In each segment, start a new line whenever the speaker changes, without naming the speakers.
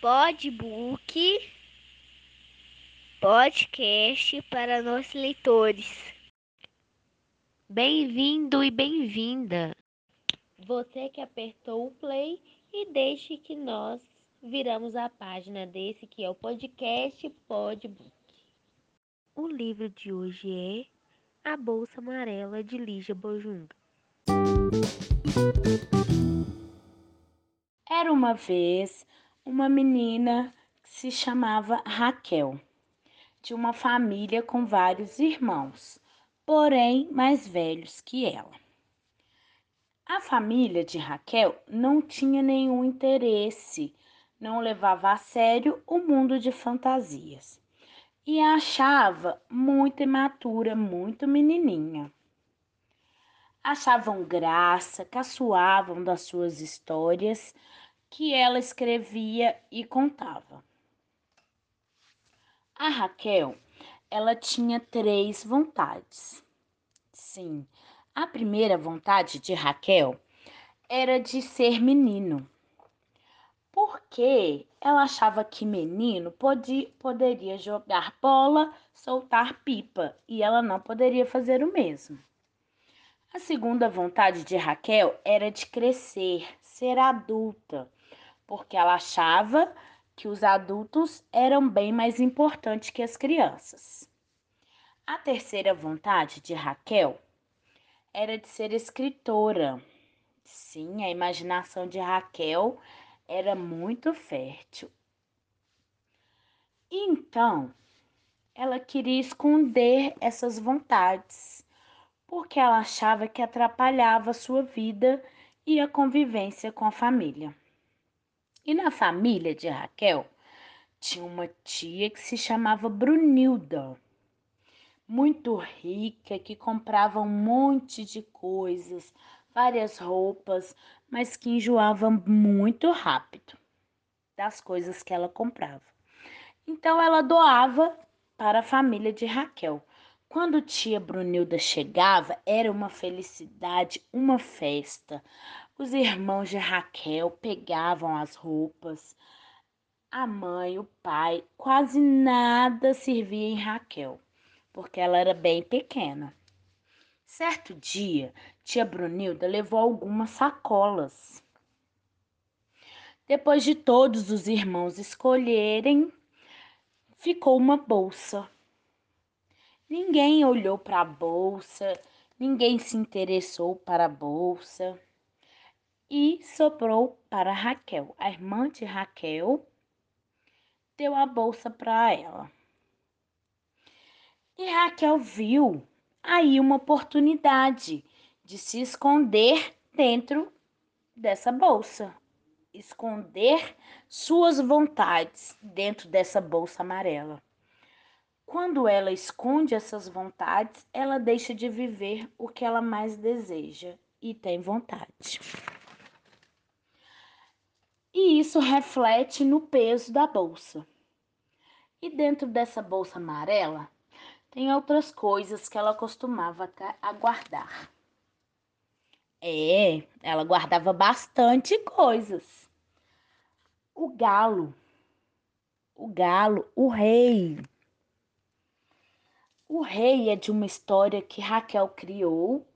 Podbook podcast para nossos leitores.
Bem-vindo e bem-vinda. Você que apertou o play e deixe que nós viramos a página desse que é o podcast Podbook. O livro de hoje é A Bolsa Amarela de Lígia Bojunga.
Era uma vez uma menina que se chamava Raquel, de uma família com vários irmãos, porém mais velhos que ela. A família de Raquel não tinha nenhum interesse, não levava a sério o mundo de fantasias e a achava muito imatura, muito menininha. Achavam graça, caçoavam das suas histórias que ela escrevia e contava. A Raquel, ela tinha três vontades. Sim, a primeira vontade de Raquel era de ser menino, porque ela achava que menino podia, poderia jogar bola, soltar pipa e ela não poderia fazer o mesmo. A segunda vontade de Raquel era de crescer, ser adulta, porque ela achava que os adultos eram bem mais importantes que as crianças. A terceira vontade de Raquel era de ser escritora. Sim, a imaginação de Raquel era muito fértil. Então, ela queria esconder essas vontades, porque ela achava que atrapalhava a sua vida e a convivência com a família. E na família de Raquel tinha uma tia que se chamava Brunilda muito rica, que comprava um monte de coisas, várias roupas, mas que enjoava muito rápido das coisas que ela comprava. Então ela doava para a família de Raquel. Quando tia Brunilda chegava, era uma felicidade, uma festa. Os irmãos de Raquel pegavam as roupas. A mãe, o pai, quase nada servia em Raquel porque ela era bem pequena. Certo dia, tia Brunilda levou algumas sacolas. Depois de todos os irmãos escolherem, ficou uma bolsa. Ninguém olhou para a bolsa, ninguém se interessou para a bolsa e soprou para Raquel. A irmã de Raquel deu a bolsa para ela. E Raquel viu aí uma oportunidade de se esconder dentro dessa bolsa, esconder suas vontades dentro dessa bolsa amarela. Quando ela esconde essas vontades, ela deixa de viver o que ela mais deseja e tem vontade. E isso reflete no peso da bolsa. E dentro dessa bolsa amarela tem outras coisas que ela costumava aguardar. É, ela guardava bastante coisas. O galo, o galo, o rei. O rei é de uma história que Raquel criou.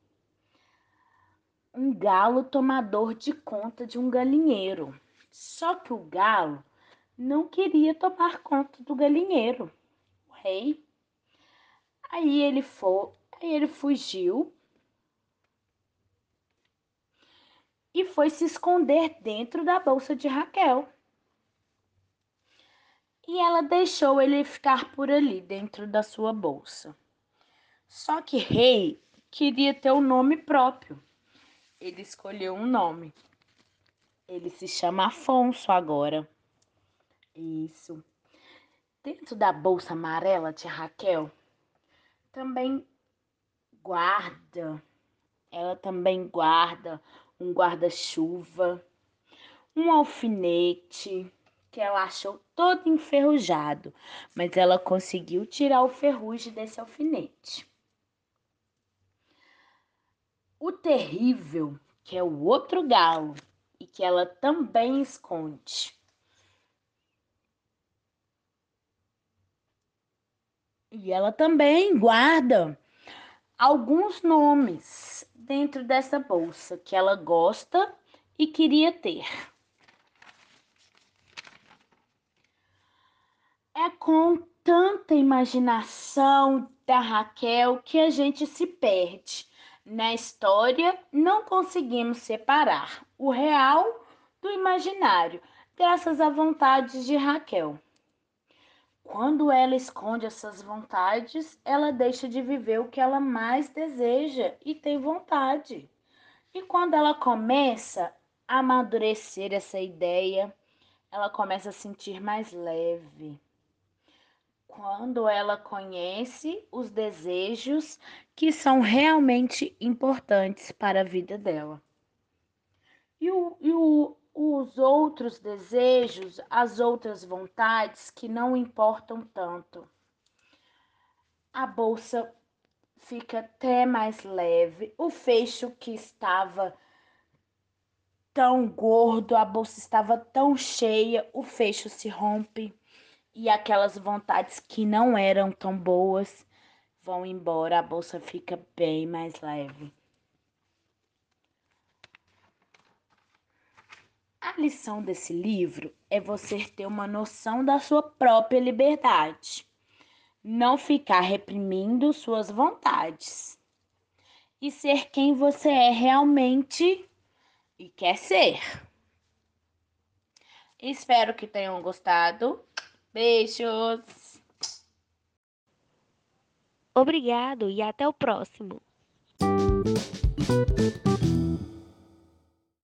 Um galo tomador de conta de um galinheiro. Só que o galo não queria tomar conta do galinheiro. O rei Aí ele foi, aí ele fugiu e foi se esconder dentro da bolsa de Raquel. E ela deixou ele ficar por ali dentro da sua bolsa. Só que Rei queria ter um nome próprio. Ele escolheu um nome. Ele se chama Afonso agora. Isso. Dentro da bolsa amarela de Raquel também guarda, ela também guarda um guarda-chuva, um alfinete que ela achou todo enferrujado, mas ela conseguiu tirar o ferrugem desse alfinete. O terrível que é o outro galo e que ela também esconde. E ela também guarda alguns nomes dentro dessa bolsa que ela gosta e queria ter. É com tanta imaginação da Raquel que a gente se perde. Na história, não conseguimos separar o real do imaginário, graças à vontade de Raquel. Quando ela esconde essas vontades, ela deixa de viver o que ela mais deseja e tem vontade. E quando ela começa a amadurecer essa ideia, ela começa a sentir mais leve. Quando ela conhece os desejos que são realmente importantes para a vida dela. E, o, e o, os outros desejos, as outras vontades que não importam tanto. A bolsa fica até mais leve, o fecho que estava tão gordo, a bolsa estava tão cheia, o fecho se rompe e aquelas vontades que não eram tão boas vão embora, a bolsa fica bem mais leve. A lição desse livro é você ter uma noção da sua própria liberdade, não ficar reprimindo suas vontades e ser quem você é realmente e quer ser. Espero que tenham gostado. Beijos!
Obrigado e até o próximo.